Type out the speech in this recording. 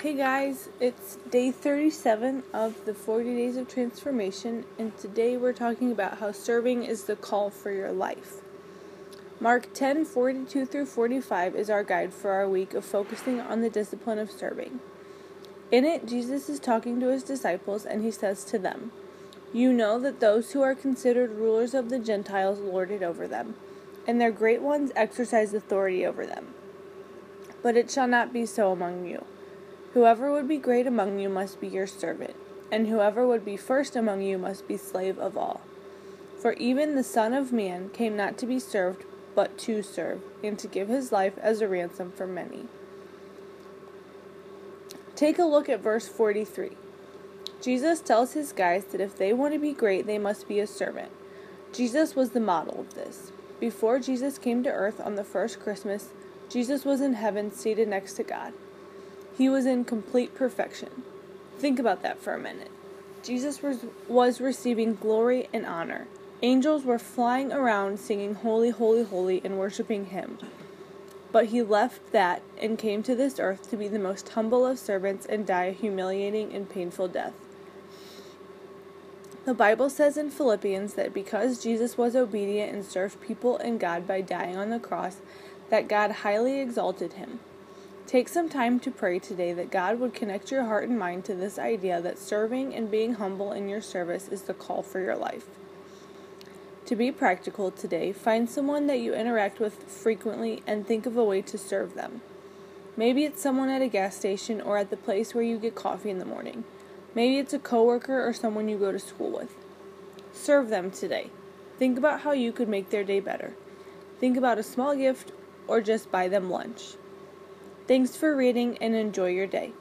Hey guys, it's day 37 of the 40 Days of Transformation, and today we're talking about how serving is the call for your life. Mark 10 42 through 45 is our guide for our week of focusing on the discipline of serving. In it, Jesus is talking to his disciples, and he says to them, You know that those who are considered rulers of the Gentiles lord it over them, and their great ones exercise authority over them. But it shall not be so among you. Whoever would be great among you must be your servant, and whoever would be first among you must be slave of all. For even the Son of Man came not to be served, but to serve, and to give his life as a ransom for many. Take a look at verse 43. Jesus tells his guys that if they want to be great, they must be a servant. Jesus was the model of this. Before Jesus came to earth on the first Christmas, Jesus was in heaven seated next to God. He was in complete perfection. Think about that for a minute. Jesus was, was receiving glory and honor. Angels were flying around singing Holy, Holy, Holy and worshiping Him. But He left that and came to this earth to be the most humble of servants and die a humiliating and painful death. The Bible says in Philippians that because Jesus was obedient and served people and God by dying on the cross, that God highly exalted him. Take some time to pray today that God would connect your heart and mind to this idea that serving and being humble in your service is the call for your life. To be practical today, find someone that you interact with frequently and think of a way to serve them. Maybe it's someone at a gas station or at the place where you get coffee in the morning. Maybe it's a coworker or someone you go to school with. Serve them today. Think about how you could make their day better. Think about a small gift or just buy them lunch. Thanks for reading and enjoy your day.